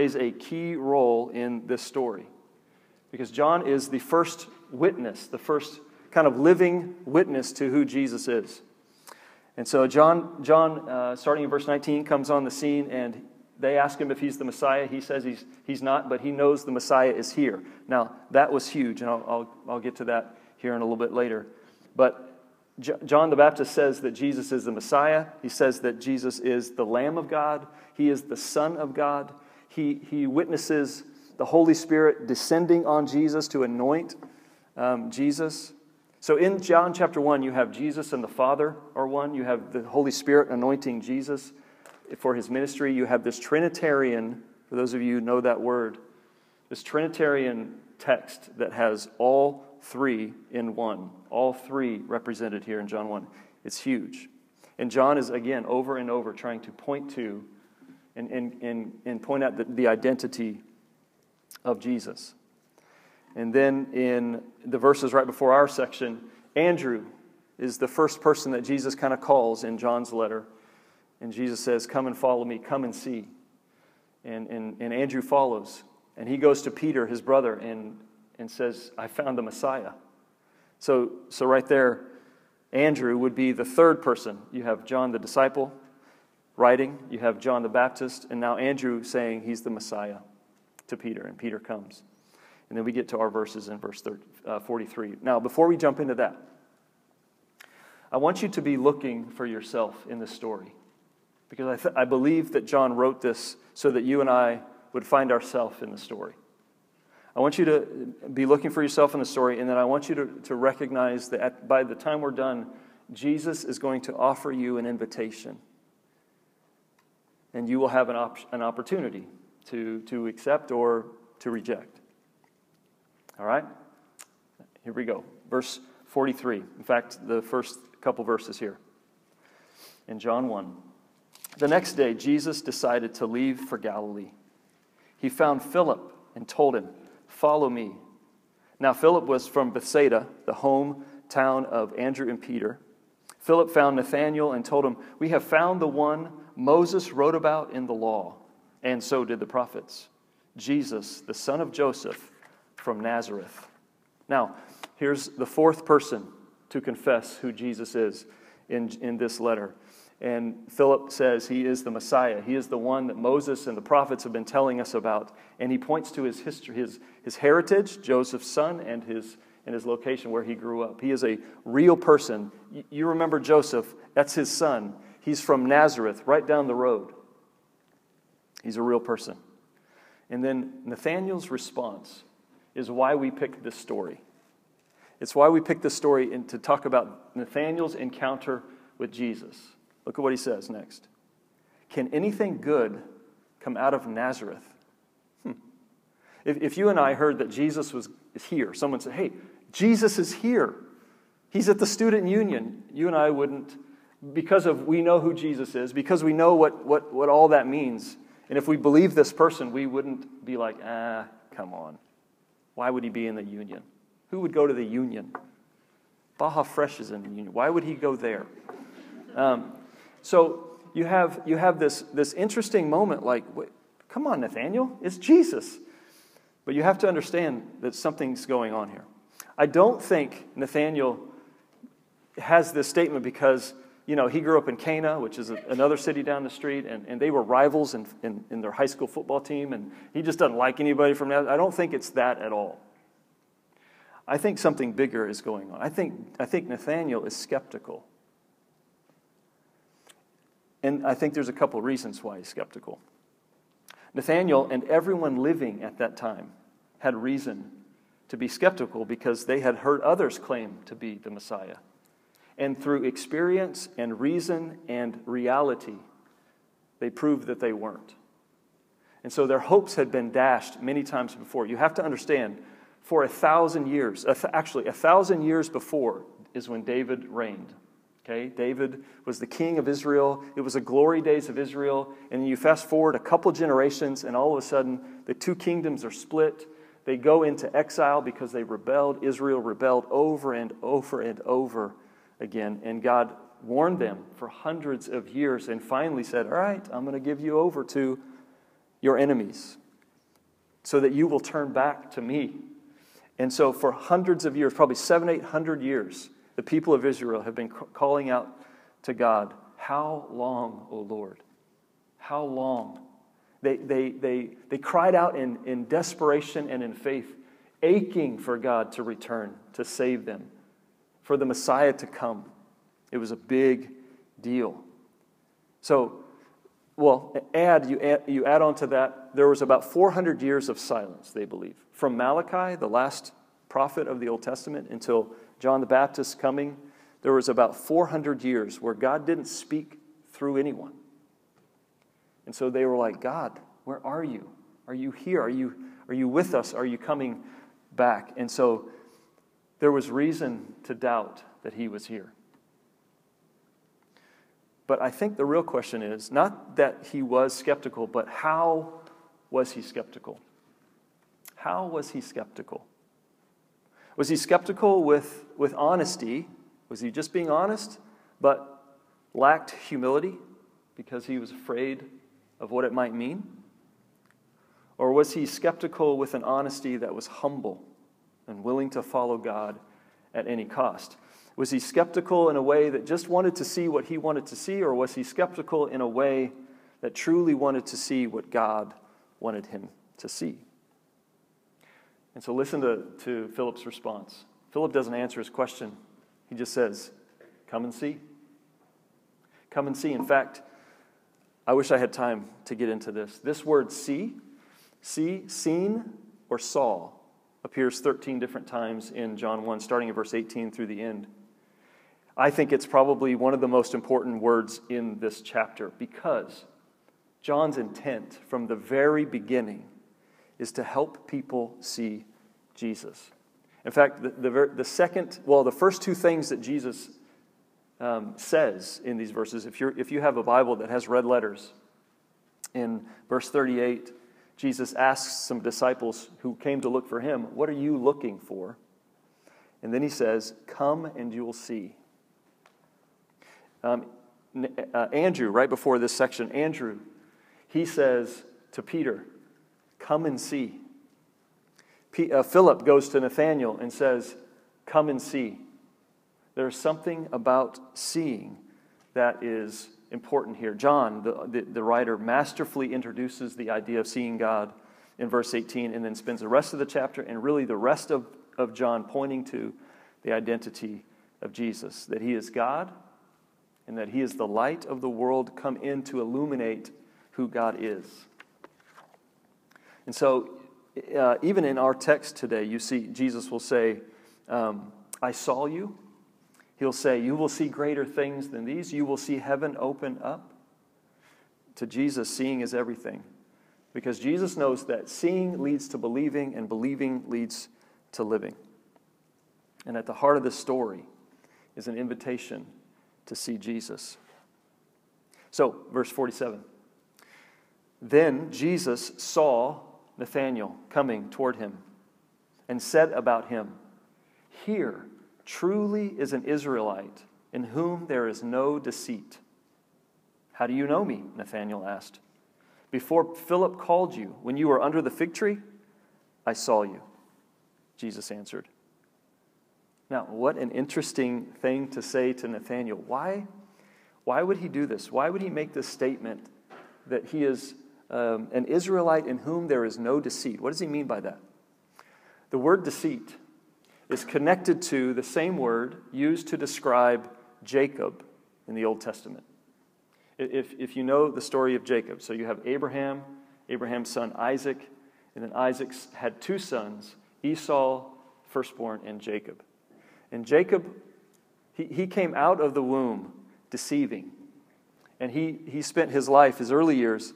plays a key role in this story because John is the first witness, the first kind of living witness to who Jesus is. And so John, John uh, starting in verse 19, comes on the scene and they ask him if he's the Messiah. He says he's, he's not, but he knows the Messiah is here. Now, that was huge, and I'll, I'll, I'll get to that here in a little bit later. But John the Baptist says that Jesus is the Messiah. He says that Jesus is the Lamb of God. He is the Son of God. He, he witnesses the Holy Spirit descending on Jesus to anoint um, Jesus. So in John chapter 1, you have Jesus and the Father are one. You have the Holy Spirit anointing Jesus for his ministry. You have this Trinitarian, for those of you who know that word, this Trinitarian text that has all three in one, all three represented here in John 1. It's huge. And John is, again, over and over trying to point to and, and, and, and point out the, the identity of Jesus. And then in the verses right before our section, Andrew is the first person that Jesus kind of calls in John's letter. And Jesus says, Come and follow me, come and see. And, and, and Andrew follows. And he goes to Peter, his brother, and, and says, I found the Messiah. So, so right there, Andrew would be the third person. You have John the disciple writing, you have John the Baptist, and now Andrew saying he's the Messiah to Peter, and Peter comes. And then we get to our verses in verse 30, uh, 43. Now, before we jump into that, I want you to be looking for yourself in this story. Because I, th- I believe that John wrote this so that you and I would find ourselves in the story. I want you to be looking for yourself in the story, and then I want you to, to recognize that at, by the time we're done, Jesus is going to offer you an invitation. And you will have an, op- an opportunity to, to accept or to reject. All right? Here we go. Verse 43. In fact, the first couple verses here in John 1. The next day, Jesus decided to leave for Galilee. He found Philip and told him, Follow me. Now, Philip was from Bethsaida, the hometown of Andrew and Peter. Philip found Nathanael and told him, We have found the one Moses wrote about in the law, and so did the prophets Jesus, the son of Joseph from Nazareth. Now, here's the fourth person to confess who Jesus is in, in this letter. And Philip says he is the Messiah. He is the one that Moses and the prophets have been telling us about. And he points to his history, his, his heritage, Joseph's son, and his, and his location where he grew up. He is a real person. You remember Joseph, that's his son. He's from Nazareth, right down the road. He's a real person. And then Nathanael's response is why we picked this story. It's why we picked this story in, to talk about Nathanael's encounter with Jesus. Look at what he says next. Can anything good come out of Nazareth? Hmm. If, if you and I heard that Jesus was is here, someone said, hey, Jesus is here. He's at the student union. You and I wouldn't, because of we know who Jesus is, because we know what, what, what all that means. And if we believe this person, we wouldn't be like, ah, come on. Why would he be in the union? Who would go to the union? Baja Fresh is in the union. Why would he go there? Um, so you have, you have this, this interesting moment like, wait, come on, Nathaniel, it's Jesus. But you have to understand that something's going on here. I don't think Nathaniel has this statement because you know, he grew up in Cana, which is a, another city down the street, and, and they were rivals in, in, in, their high school football team, and he just doesn't like anybody from that. I don't think it's that at all. I think something bigger is going on. I think, I think Nathaniel is skeptical. And I think there's a couple reasons why he's skeptical. Nathaniel and everyone living at that time had reason to be skeptical because they had heard others claim to be the Messiah and through experience and reason and reality, they proved that they weren't. And so their hopes had been dashed many times before. You have to understand, for a thousand years, actually, a thousand years before is when David reigned. Okay, David was the king of Israel. It was the glory days of Israel. And you fast forward a couple generations, and all of a sudden, the two kingdoms are split. They go into exile because they rebelled. Israel rebelled over and over and over again. And God warned them for hundreds of years and finally said, All right, I'm going to give you over to your enemies. so that you will turn back to me. And so, for hundreds of years, probably seven, eight hundred years, the people of Israel have been calling out to God, How long, O Lord? How long? They, they, they, they cried out in, in desperation and in faith, aching for God to return, to save them, for the Messiah to come. It was a big deal. So, well, add you, add, you add on to that, there was about 400 years of silence, they believe. From Malachi, the last prophet of the Old Testament, until John the Baptist coming, there was about 400 years where God didn't speak through anyone. And so they were like, God, where are you? Are you here? Are you, are you with us? Are you coming back? And so there was reason to doubt that he was here. But I think the real question is not that he was skeptical, but how was he skeptical? How was he skeptical? Was he skeptical with, with honesty? Was he just being honest, but lacked humility because he was afraid of what it might mean? Or was he skeptical with an honesty that was humble and willing to follow God at any cost? Was he skeptical in a way that just wanted to see what he wanted to see, or was he skeptical in a way that truly wanted to see what God wanted him to see? And so listen to, to Philip's response. Philip doesn't answer his question, he just says, Come and see. Come and see. In fact, I wish I had time to get into this. This word see, see, seen, or saw appears 13 different times in John 1, starting at verse 18 through the end. I think it's probably one of the most important words in this chapter because John's intent from the very beginning is to help people see Jesus. In fact, the, the, the second, well, the first two things that Jesus um, says in these verses, if, you're, if you have a Bible that has red letters, in verse 38, Jesus asks some disciples who came to look for him, What are you looking for? And then he says, Come and you will see. Um, uh, Andrew, right before this section, Andrew, he says to Peter, Come and see. P- uh, Philip goes to Nathanael and says, Come and see. There's something about seeing that is important here. John, the, the, the, writer, masterfully introduces the idea of seeing God in verse 18 and then spends the rest of the chapter and really the rest of, of John pointing to the identity of Jesus that he is God and that He is the light of the world come in to illuminate who God is. And so, uh, even in our text today, you see Jesus will say, um, I saw you. He'll say, You will see greater things than these. You will see heaven open up. To Jesus, seeing is everything. Because Jesus knows that seeing leads to believing, and believing leads to living. And at the heart of this story is an invitation to see Jesus. So, verse 47. Then Jesus saw Nathanael coming toward him and said about him, Here truly is an Israelite in whom there is no deceit. How do you know me? Nathanael asked. Before Philip called you, when you were under the fig tree, I saw you. Jesus answered. Now, what an interesting thing to say to Nathanael. Why, why would he do this? Why would he make this statement that he is um, an Israelite in whom there is no deceit? What does he mean by that? The word deceit is connected to the same word used to describe Jacob in the Old Testament. If, if you know the story of Jacob, so you have Abraham, Abraham's son Isaac, and then Isaac had two sons, Esau, firstborn, and Jacob. And Jacob, he, he came out of the womb deceiving. And he, he spent his life, his early years,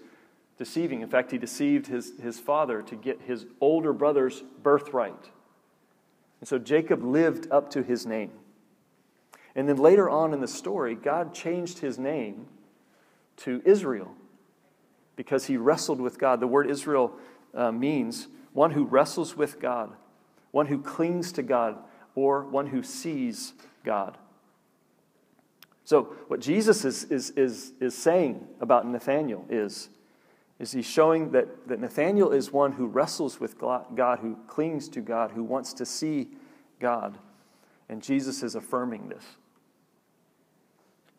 deceiving. In fact, he deceived his, his father to get his older brother's birthright. And so Jacob lived up to his name. And then later on in the story, God changed his name to Israel because he wrestled with God. The word Israel uh, means one who wrestles with God, one who clings to God, or one who sees God. So, what Jesus is, is, is, is saying about Nathanael is is he's showing that, that Nathaniel is one who wrestles with God, who clings to God, who wants to see God. And Jesus is affirming this.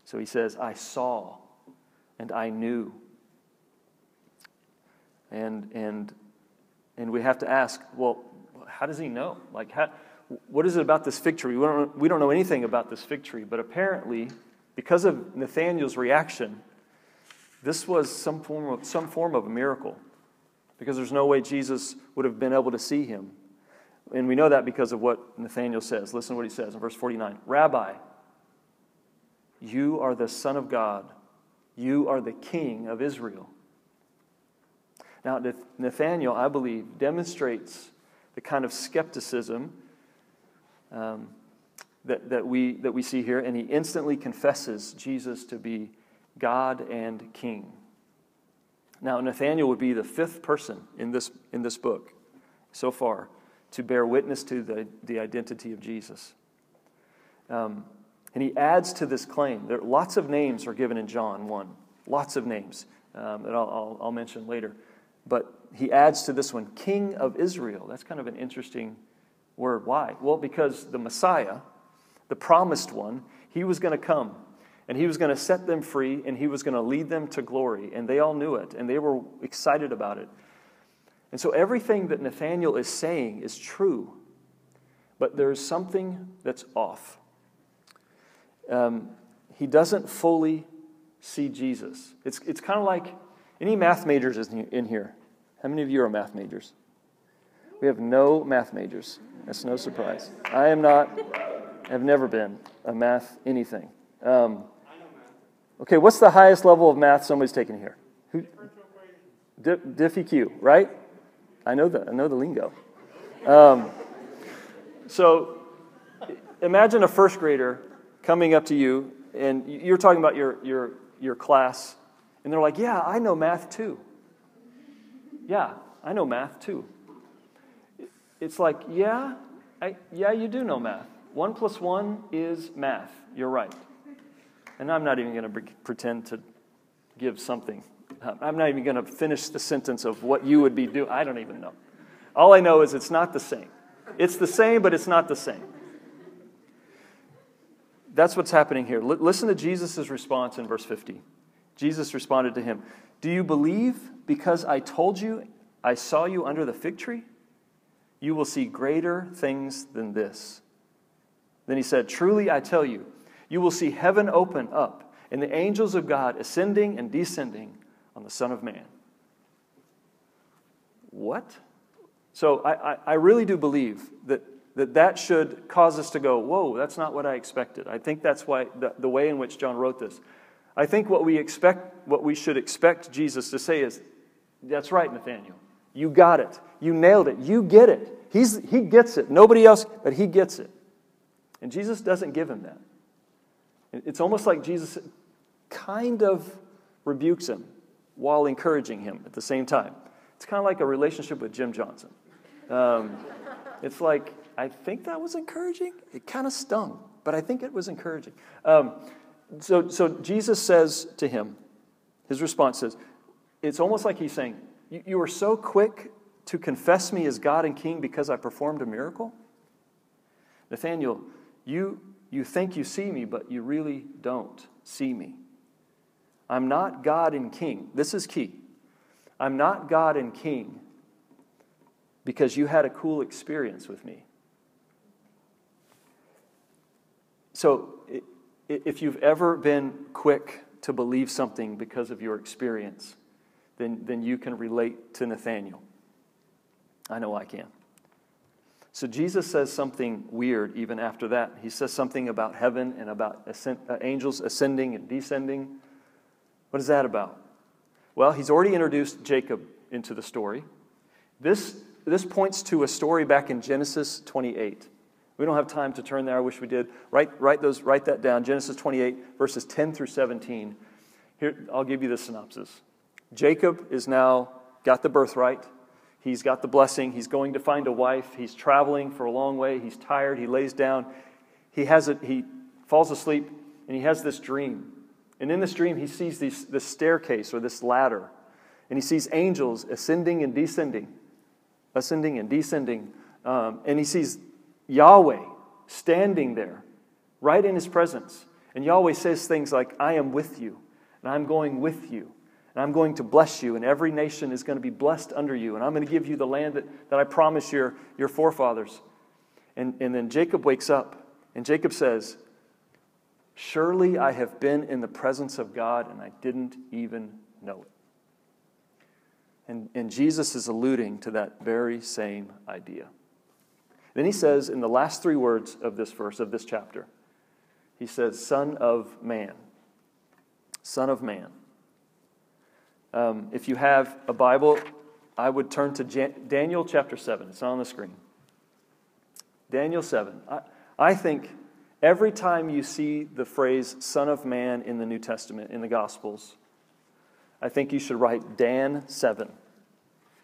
So he says, I saw and I knew. And, and, and we have to ask, well, how does he know? Like, how, what is it about this fig tree? We don't, we don't know anything about this fig tree, but apparently, because of Nathaniel's reaction, this was some form of, some form of a miracle because there's no way Jesus would have been able to see him. And we know that because of what Nathaniel says. Listen to what he says in verse 49 Rabbi, you are the Son of God, you are the King of Israel. Now, Nathaniel, I believe, demonstrates the kind of skepticism um, that, that, we, that we see here, and he instantly confesses Jesus to be God and King. Now, Nathaniel would be the fifth person in this, in this book so far to bear witness to the, the identity of Jesus. Um, and he adds to this claim. There, lots of names are given in John 1, lots of names um, that I'll, I'll, I'll mention later. But he adds to this one, King of Israel. That's kind of an interesting word. Why? Well, because the Messiah, the promised one, he was going to come and he was going to set them free and he was going to lead them to glory. And they all knew it and they were excited about it. And so everything that Nathaniel is saying is true, but there's something that's off. Um, he doesn't fully see Jesus. It's, it's kind of like any math majors in here. How many of you are math majors? We have no math majors. That's no surprise. I am not, have never been a math anything. Um, okay, what's the highest level of math somebody's taken here? Who? Q, right? I know the I know the lingo. Um, so, imagine a first grader coming up to you, and you're talking about your your your class, and they're like, "Yeah, I know math too." Yeah, I know math too. It's like, yeah, I, yeah, you do know math. One plus one is math. You're right. And I'm not even going to pretend to give something. I'm not even going to finish the sentence of what you would be doing. I don't even know. All I know is it's not the same. It's the same, but it's not the same. That's what's happening here. L- listen to Jesus' response in verse 50. Jesus responded to him Do you believe because I told you I saw you under the fig tree? you will see greater things than this. Then he said, Truly I tell you, you will see heaven open up and the angels of God ascending and descending on the Son of Man. What? So I, I, I really do believe that, that that should cause us to go, whoa, that's not what I expected. I think that's why the, the way in which John wrote this. I think what we expect, what we should expect Jesus to say is, that's right, Nathaniel. You got it. You nailed it. You get it. He's, he gets it. Nobody else, but he gets it. And Jesus doesn't give him that. It's almost like Jesus kind of rebukes him while encouraging him at the same time. It's kind of like a relationship with Jim Johnson. Um, it's like, I think that was encouraging. It kind of stung, but I think it was encouraging. Um, so, so Jesus says to him, his response says, it's almost like he's saying, you, were so quick to confess me as God and King because I performed a miracle? Nathaniel, you, you think you see me, but you really don't see me. I'm not God and King. This is key. I'm not God and King because you had a cool experience with me. So, if you've ever been quick to believe something because of your experience, then, then you can relate to Nathaniel. I know I can. So Jesus says something weird even after that. He says something about heaven and about ascend, uh, angels ascending and descending. What is that about? Well, he's already introduced Jacob into the story. This, this points to a story back in Genesis 28. We don't have time to turn there. I wish we did. Write, write, those, write that down. Genesis 28, verses 10 through 17. Here, I'll give you the synopsis. Jacob is now got the birthright. He's got the blessing. He's going to find a wife. He's traveling for a long way. He's tired. He lays down. He has a, he falls asleep and he has this dream. And in this dream, he sees this, this staircase or this ladder. And he sees angels ascending and descending, ascending and descending. Um, and he sees Yahweh standing there, right in his presence. And Yahweh says things like, I am with you, and I'm going with you, and I'm going to bless you, and every nation is going to be blessed under you, and I'm going to give you the land that, that I promised your, your forefathers. And, and then Jacob wakes up, and Jacob says, Surely I have been in the presence of God, and I didn't even know it. And, and Jesus is alluding to that very same idea. Then he says in the last three words of this verse, of this chapter, he says, Son of man. Son of man. Um, if you have a Bible, I would turn to Jan- Daniel chapter 7. It's on the screen. Daniel 7. I, I think every time you see the phrase Son of Man in the New Testament, in the Gospels, I think you should write Dan 7.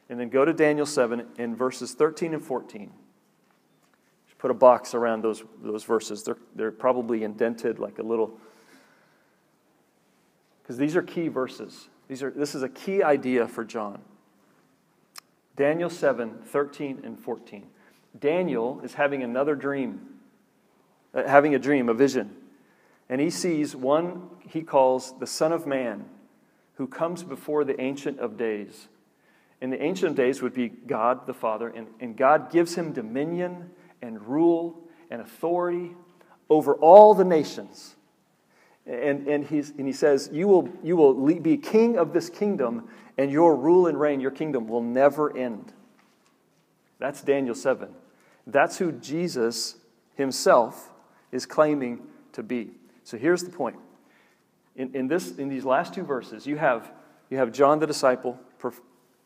And then go to Daniel 7 in verses 13 and 14 put a box around those, those verses. They're, they're probably indented like a little, because these are key verses. These are, this is a key idea for John. Daniel 7, 13 and 14. Daniel is having another dream, uh, having a dream, a vision. And he sees one he calls the Son of Man who comes before the Ancient of Days. And the Ancient of Days would be God the Father, and, and God gives him dominion and rule and authority over all the nations. And, and, he's, and he says, you will, you will be king of this kingdom, and your rule and reign, your kingdom, will never end. That's Daniel 7. That's who Jesus himself is claiming to be. So here's the point. In, in, this, in these last two verses, you have, you have John the disciple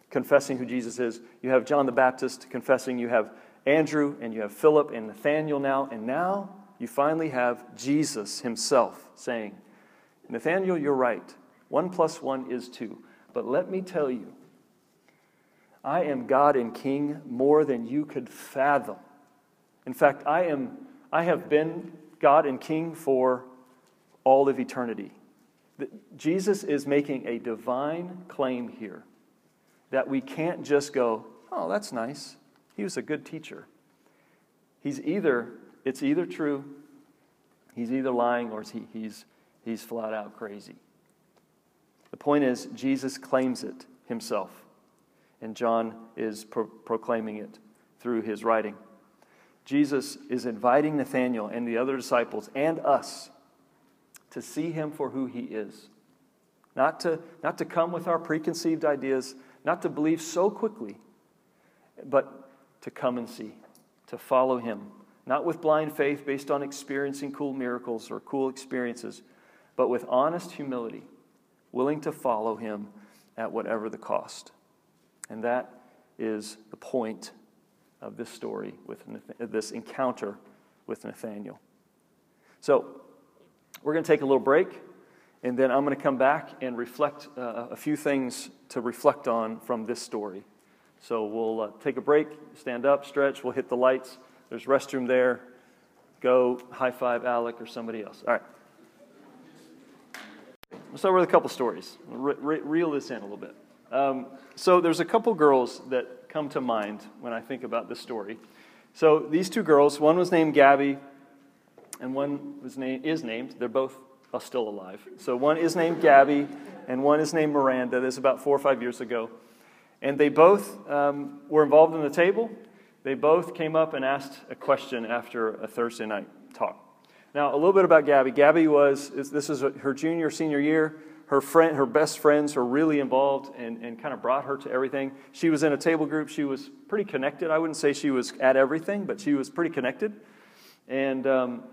confessing who Jesus is, you have John the Baptist confessing, you have Andrew, and you have Philip and Nathaniel now, and now you finally have Jesus himself saying, Nathaniel, you're right. One plus one is two. But let me tell you, I am God and King more than you could fathom. In fact, I, am, I have been God and King for all of eternity. Jesus is making a divine claim here that we can't just go, oh, that's nice. He was a good teacher. He's either, it's either true, he's either lying, or he, he's, he's flat out crazy. The point is, Jesus claims it himself, and John is pro- proclaiming it through his writing. Jesus is inviting Nathanael and the other disciples and us to see him for who he is. Not to, not to come with our preconceived ideas, not to believe so quickly, but to come and see, to follow him. Not with blind faith based on experiencing cool miracles or cool experiences, but with honest humility, willing to follow him at whatever the cost. And that is the point of this story with this encounter with Nathaniel. So, we're going to take a little break, and then I'm going to come back and reflect uh, a few things to reflect on from this story. So we'll uh, take a break, stand up, stretch, we'll hit the lights. There's restroom there. Go high five Alec or somebody else. All right. Let's start with a couple stories. Re- re- reel this in a little bit. Um, so there's a couple girls that come to mind when I think about this story. So these two girls, one was named Gabby, and one was named is named. They're both still alive. So one is named Gabby, and one is named Miranda. This is about four or five years ago. And they both um, were involved in the table. They both came up and asked a question after a Thursday night talk. Now, a little bit about Gabby. Gabby was, this is her junior, senior year. Her friend, her best friends were really involved and, and kind of brought her to everything. She was in a table group. She was pretty connected. I wouldn't say she was at everything, but she was pretty connected. And, um,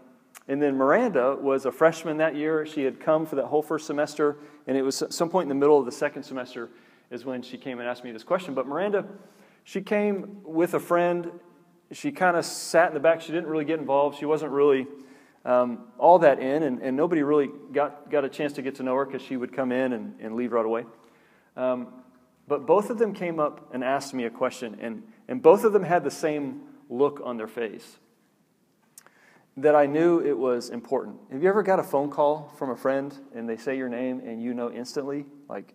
and then Miranda was a freshman that year. She had come for that whole first semester, and it was some point in the middle of the second semester is when she came and asked me this question. But Miranda, she came with a friend. She kind of sat in the back. She didn't really get involved. She wasn't really um, all that in, and, and nobody really got, got a chance to get to know her because she would come in and, and leave right away. Um, but both of them came up and asked me a question, and, and both of them had the same look on their face that I knew it was important. Have you ever got a phone call from a friend and they say your name and you know instantly, like,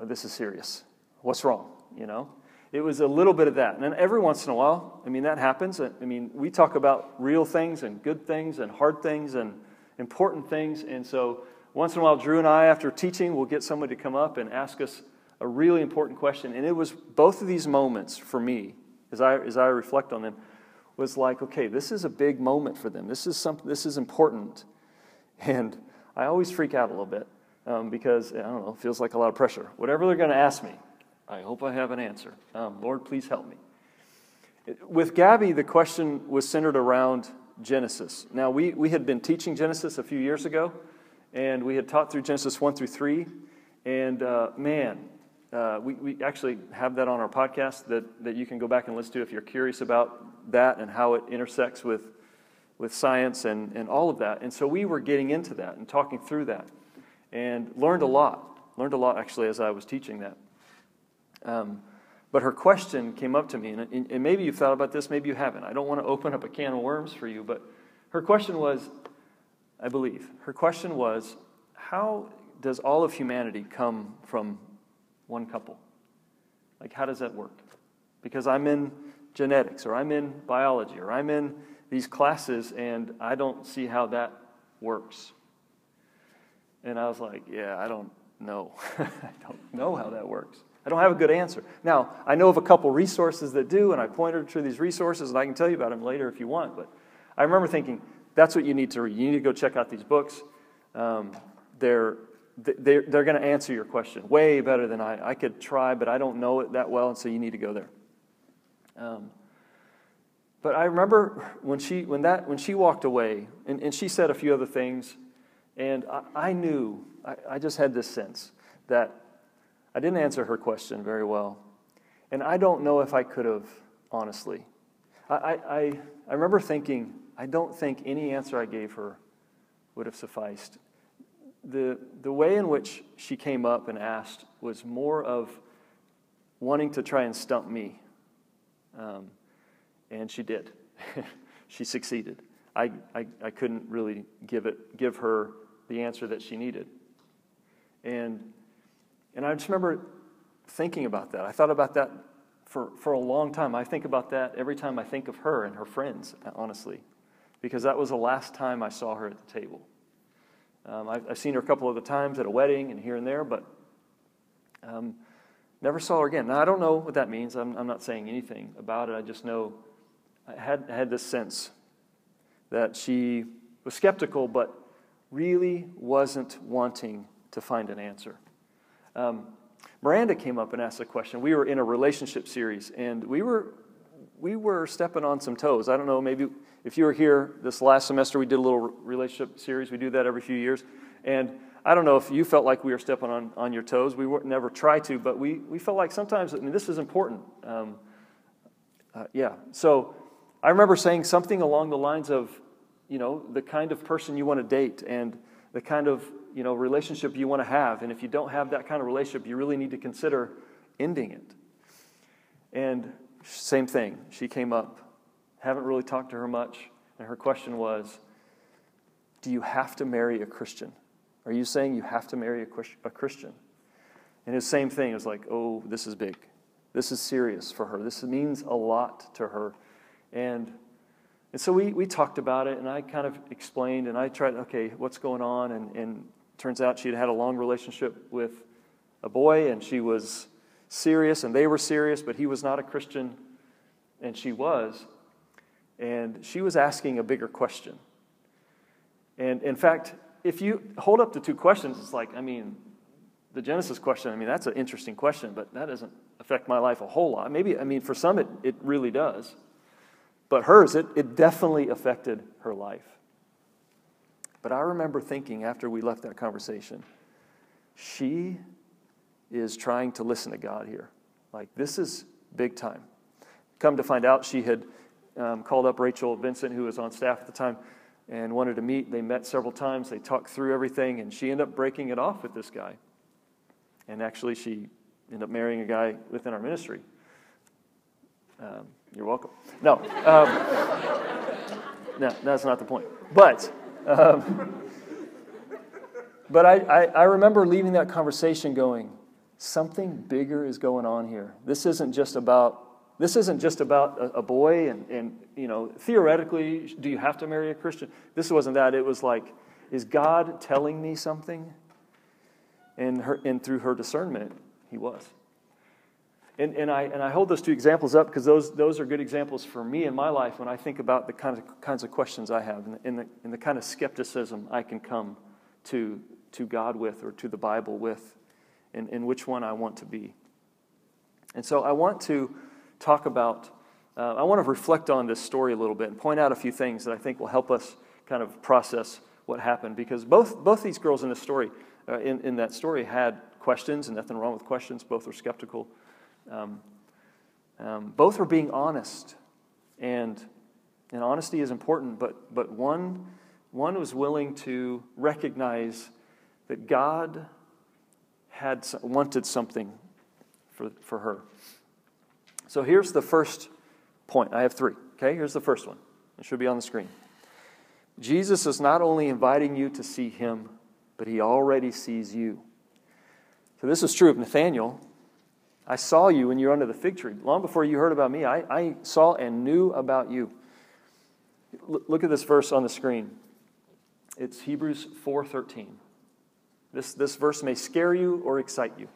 oh, this is serious. What's wrong? You know? It was a little bit of that. And then every once in a while, I mean, that happens. I mean, we talk about real things and good things and hard things and important things. And so once in a while, Drew and I, after teaching, will get somebody to come up and ask us a really important question. And it was both of these moments for me, as I, as I reflect on them, was like, okay, this is a big moment for them. This is, something, this is important. And I always freak out a little bit um, because, I don't know, it feels like a lot of pressure. Whatever they're going to ask me, I hope I have an answer. Um, Lord, please help me. With Gabby, the question was centered around Genesis. Now, we, we had been teaching Genesis a few years ago, and we had taught through Genesis 1 through 3. And uh, man, uh, we, we actually have that on our podcast that, that you can go back and listen to if you're curious about that and how it intersects with, with science and, and all of that. And so we were getting into that and talking through that and learned a lot. Learned a lot actually as I was teaching that. Um, but her question came up to me, and, and maybe you've thought about this, maybe you haven't. I don't want to open up a can of worms for you, but her question was I believe, her question was how does all of humanity come from one couple? Like, how does that work? Because I'm in genetics, or I'm in biology, or I'm in these classes, and I don't see how that works. And I was like, yeah, I don't know. I don't know how that works. I don't have a good answer. Now, I know of a couple resources that do, and I pointed to these resources, and I can tell you about them later if you want. But I remember thinking, that's what you need to read. You need to go check out these books. Um, they're, they're, they're going to answer your question way better than I. I could try, but I don't know it that well, and so you need to go there. Um, but I remember when she, when that, when she walked away, and, and she said a few other things, and I, I knew, I, I just had this sense that I didn't answer her question very well. And I don't know if I could have, honestly. I, I, I remember thinking, I don't think any answer I gave her would have sufficed. The, the way in which she came up and asked was more of wanting to try and stump me. Um, and she did. she succeeded. I, I, I couldn't really give, it, give her the answer that she needed. And and I just remember thinking about that. I thought about that for, for a long time. I think about that every time I think of her and her friends, honestly, because that was the last time I saw her at the table. Um, I've, I've, seen her a couple of the times at a wedding and here and there, but um, never saw her again. Now, I don't know what that means. I'm, I'm not saying anything about it. I just know I had, had this sense that she was skeptical, but really wasn't wanting to find an answer. Um, Miranda came up and asked a question. We were in a relationship series, and we were we were stepping on some toes. I don't know, maybe if you were here this last semester, we did a little relationship series. We do that every few years, and I don't know if you felt like we were stepping on, on your toes. We never try to, but we, we felt like sometimes, I mean, this is important. Um, uh, yeah. So I remember saying something along the lines of, you know, the kind of person you want to date and the kind of you know, relationship you want to have. And if you don't have that kind of relationship, you really need to consider ending it. And same thing. She came up, haven't really talked to her much, and her question was Do you have to marry a Christian? Are you saying you have to marry a Christian? And his same thing is like, Oh, this is big. This is serious for her. This means a lot to her. And and so we, we talked about it, and I kind of explained, and I tried, okay, what's going on? And, and Turns out she had had a long relationship with a boy, and she was serious, and they were serious, but he was not a Christian, and she was. And she was asking a bigger question. And in fact, if you hold up the two questions, it's like, I mean, the Genesis question, I mean, that's an interesting question, but that doesn't affect my life a whole lot. Maybe, I mean, for some, it, it really does. But hers, it, it definitely affected her life. But I remember thinking after we left that conversation, she is trying to listen to God here. Like, this is big time. Come to find out, she had um, called up Rachel Vincent, who was on staff at the time, and wanted to meet. They met several times. They talked through everything, and she ended up breaking it off with this guy. And actually, she ended up marrying a guy within our ministry. Um, you're welcome. No, um, no, that's not the point. But um, but I, I, I remember leaving that conversation going, something bigger is going on here. This isn't just about this isn't just about a, a boy and, and you know theoretically do you have to marry a Christian? This wasn't that. It was like, is God telling me something? And her and through her discernment, he was. And, and, I, and I hold those two examples up because those, those are good examples for me in my life when I think about the kinds of, kinds of questions I have and the, and, the, and the kind of skepticism I can come to, to God with or to the Bible with and, and which one I want to be. And so I want to talk about, uh, I want to reflect on this story a little bit and point out a few things that I think will help us kind of process what happened. Because both, both these girls in this story, uh, in, in that story, had questions, and nothing wrong with questions. Both were skeptical. Um, um, both were being honest. And, and honesty is important, but, but one, one was willing to recognize that God had wanted something for, for her. So here's the first point. I have three. Okay, here's the first one. It should be on the screen. Jesus is not only inviting you to see him, but he already sees you. So this is true of Nathanael. I saw you when you were under the fig tree. Long before you heard about me, I, I saw and knew about you. look at this verse on the screen. It's Hebrews 4:13. This, this verse may scare you or excite you.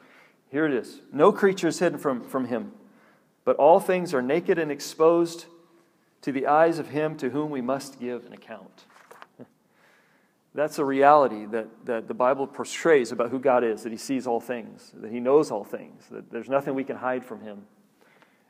Here it is. No creature is hidden from, from him, but all things are naked and exposed to the eyes of him to whom we must give an account. That's a reality that, that the Bible portrays about who God is, that he sees all things, that he knows all things, that there's nothing we can hide from him.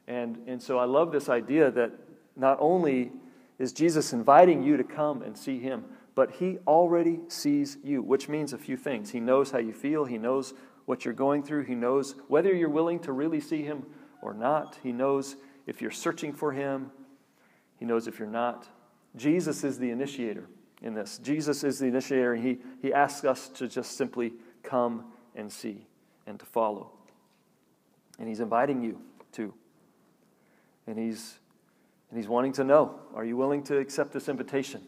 And, and so I love this idea that not only is Jesus inviting you to come and see him, but he already sees you, which means a few things. He knows how you feel, he knows what you're going through, he knows whether you're willing to really see him or not. He knows if you're searching for him, he knows if you're not. Jesus is the initiator in this. Jesus is the initiator, and he, he asks us to just simply come and see and to follow. And he's inviting you to. And he's, and he's wanting to know are you willing to accept this invitation?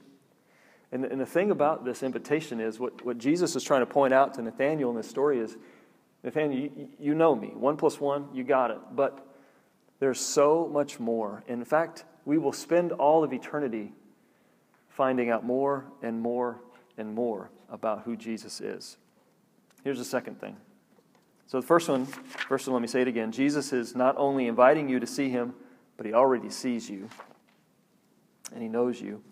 And, and the thing about this invitation is what, what Jesus is trying to point out to Nathaniel in this story is Nathaniel, you, you know me. One plus one, you got it. But there's so much more. In fact, we will spend all of eternity finding out more and more and more about who Jesus is. Here's the second thing. So, the first one, first one, let me say it again. Jesus is not only inviting you to see him, but he already sees you and he knows you.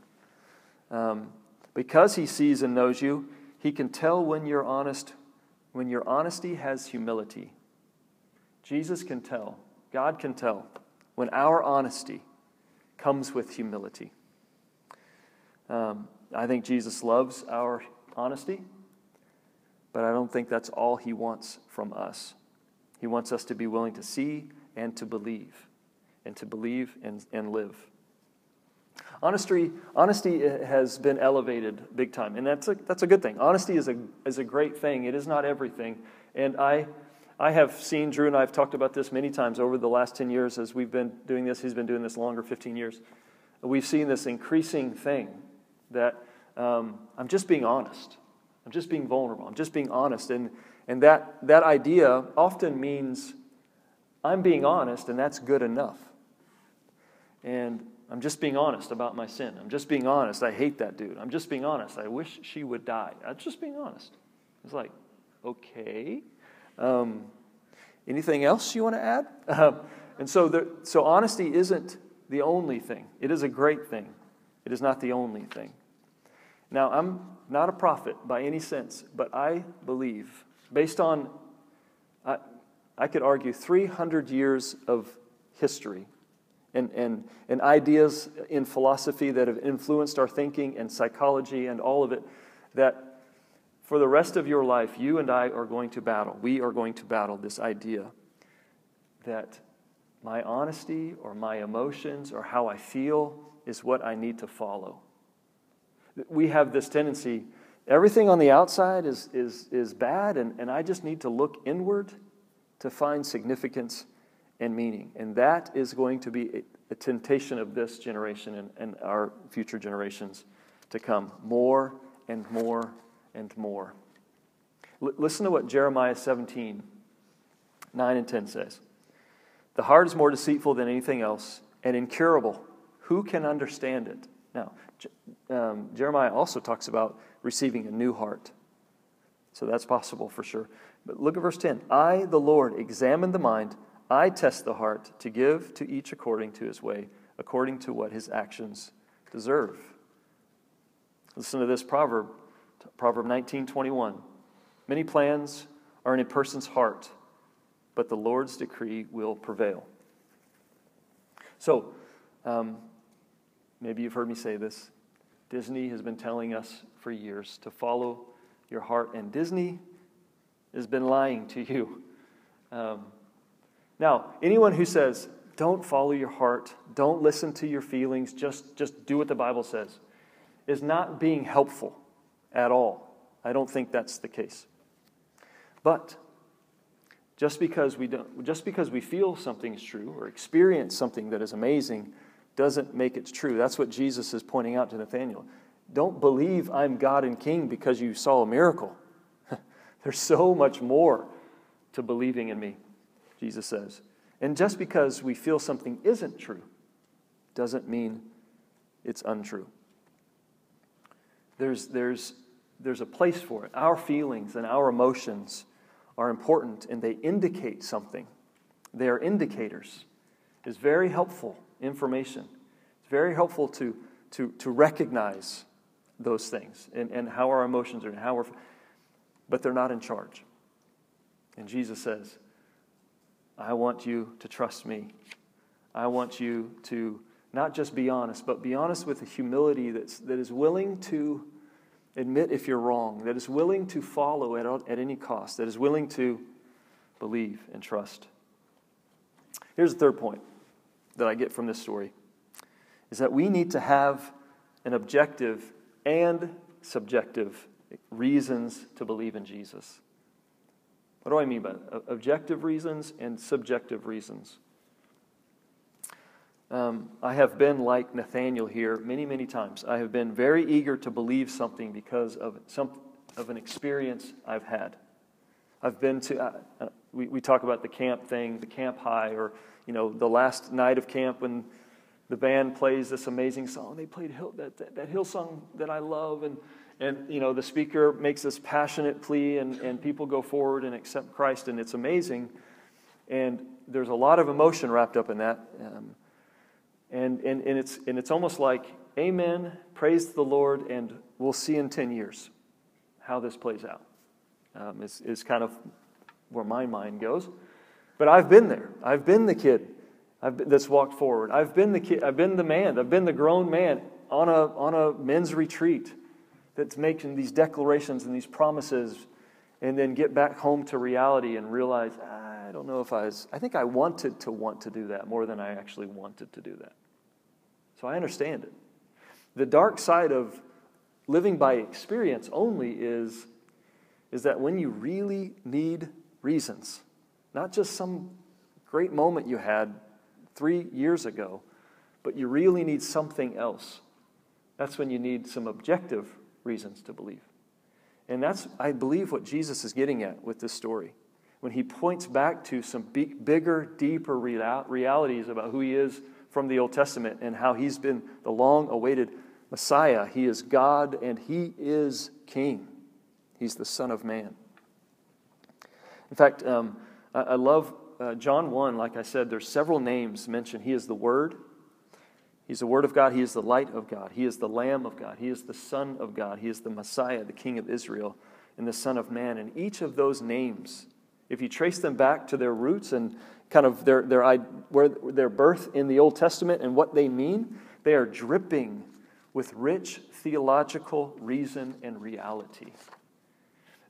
Um, because he sees and knows you, he can tell when you're honest, when your honesty has humility. Jesus can tell, God can tell, when our honesty comes with humility. Um, I think Jesus loves our honesty, but I don't think that's all he wants from us. He wants us to be willing to see and to believe, and to believe and, and live. Honesty, honesty has been elevated big time, and that's a, that's a good thing. Honesty is a, is a great thing. It is not everything. And I, I have seen, Drew and I have talked about this many times over the last 10 years as we've been doing this. He's been doing this longer, 15 years. We've seen this increasing thing that um, I'm just being honest. I'm just being vulnerable. I'm just being honest. And, and that, that idea often means I'm being honest, and that's good enough. And I'm just being honest about my sin. I'm just being honest. I hate that dude. I'm just being honest. I wish she would die. I'm just being honest. It's like, okay. Um, anything else you want to add? Um, and so, the, so honesty isn't the only thing. It is a great thing. It is not the only thing. Now, I'm not a prophet by any sense, but I believe, based on, I, I could argue, 300 years of history and, and, and ideas in philosophy that have influenced our thinking and psychology and all of it, that for the rest of your life, you and I are going to battle. We are going to battle this idea that my honesty or my emotions or how I feel is what I need to follow. We have this tendency, everything on the outside is, is, is bad, and, and I just need to look inward to find significance and meaning. And that is going to be a, a temptation of this generation and, and our future generations to come. More and more and more. L- listen to what Jeremiah 17 9 and 10 says, The heart is more deceitful than anything else and incurable. Who can understand it? Now, um, Jeremiah also talks about receiving a new heart. So that's possible for sure. But look at verse 10. I, the Lord, examine the mind. I test the heart to give to each according to his way, according to what his actions deserve. Listen to this proverb, Proverb 19:21. Many plans are in a person's heart, but the Lord's decree will prevail. So, um, maybe you've heard me say this. Disney has been telling us for years to follow your heart, and Disney has been lying to you. Um, now, anyone who says, don't follow your heart, don't listen to your feelings, just, just do what the Bible says, is not being helpful at all. I don't think that's the case. But just because we don't just because we feel something is true or experience something that is amazing doesn't make it true. That's what Jesus is pointing out to Nathanael. Don't believe I'm God and King because you saw a miracle. There's so much more to believing in me, Jesus says. And just because we feel something isn't true doesn't mean it's untrue. There's, there's, there's a place for it. Our feelings and our emotions are important and they indicate something. They are indicators. It's very helpful information. It's very helpful to, to, to recognize those things and, and how our emotions are and how we're, but they're not in charge. And Jesus says, I want you to trust me. I want you to not just be honest, but be honest with a humility that's, that is willing to admit if you're wrong, that is willing to follow at, at any cost, that is willing to believe and trust. Here's the third point that I get from this story is that we need to have an objective and subjective reasons to believe in Jesus. What do I mean by that? Objective reasons and subjective reasons. Um, I have been like Nathanael here many, many times. I have been very eager to believe something because of some of an experience I've had. I've been to. Uh, uh, we, we talk about the camp thing, the camp high, or you know, the last night of camp when the band plays this amazing song. They played Hill, that, that, that Hill song that I love, and and you know, the speaker makes this passionate plea, and, and people go forward and accept Christ, and it's amazing. And there's a lot of emotion wrapped up in that. Um, and, and, and, it's, and it's almost like, Amen, praise the Lord, and we'll see in 10 years how this plays out. Um, is, is kind of where my mind goes. But I've been there. I've been the kid been, that's walked forward. I've been the kid. I've been the man. I've been the grown man on a, on a men's retreat that's making these declarations and these promises and then get back home to reality and realize, I don't know if I was, I think I wanted to want to do that more than I actually wanted to do that. So I understand it. The dark side of living by experience only is, is that when you really need reasons, not just some great moment you had three years ago, but you really need something else. That's when you need some objective reasons to believe. And that's, I believe, what Jesus is getting at with this story. When he points back to some big, bigger, deeper realities about who he is from the Old Testament and how he's been the long awaited Messiah. He is God and he is King. He's the Son of Man. In fact, um, I, love uh, John 1, like I said, there's several names mentioned. He is the Word. He's the Word of God. He is the light of God. He is the Lamb of God. He is the Son of God. He is the Messiah, the King of Israel, and the Son of Man. And each of those names, if you trace them back to their roots and kind of their, their, where their birth in the Old Testament and what they mean, they are dripping with rich theological reason and reality.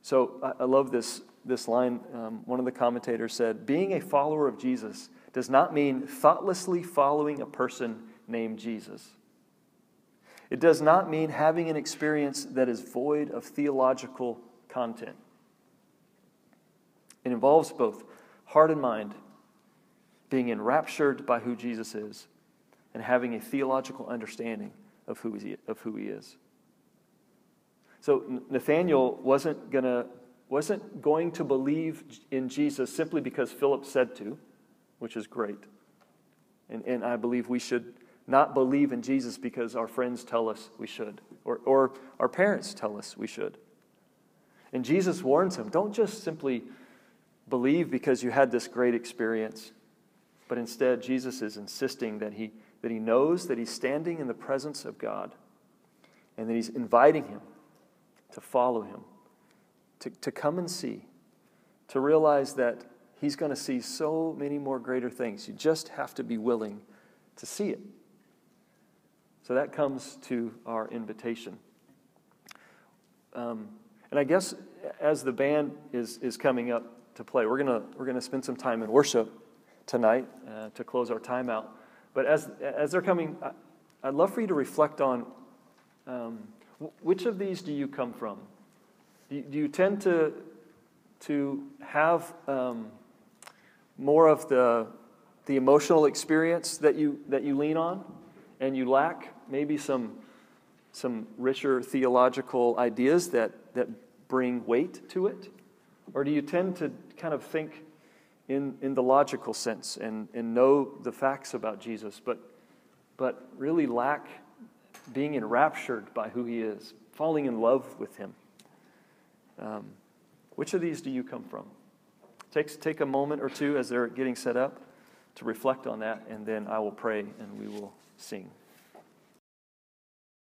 So I, I love this, this line. Um, one of the commentators said Being a follower of Jesus does not mean thoughtlessly following a person named Jesus. It does not mean having an experience that is void of theological content. It involves both heart and mind being enraptured by who Jesus is, and having a theological understanding of who he, of who he is. So Nathanael wasn't to wasn't going to believe in Jesus simply because Philip said to, which is great. And, and I believe we should not believe in Jesus because our friends tell us we should, or, or our parents tell us we should. And Jesus warns him don't just simply believe because you had this great experience, but instead, Jesus is insisting that he, that he knows that he's standing in the presence of God and that he's inviting him to follow him, to, to come and see, to realize that he's going to see so many more greater things. You just have to be willing to see it. So that comes to our invitation. Um, and I guess as the band is, is coming up to play, we're going we're gonna spend some time in worship tonight uh, to close our time out. But as, as they're coming, I, would love for you to reflect on um, which of these do you come from? Do you, tend to, to have um, more of the, the emotional experience that you, that you lean on and you lack maybe some, some richer theological ideas that, that bring weight to it? Or do you tend to kind of think in, in the logical sense and, and know the facts about Jesus, but, but really lack being enraptured by who he is, falling in love with him. Um, which of these do you come from? Take, take a moment or two as they're getting set up to reflect on that, and then I will pray and we will sing.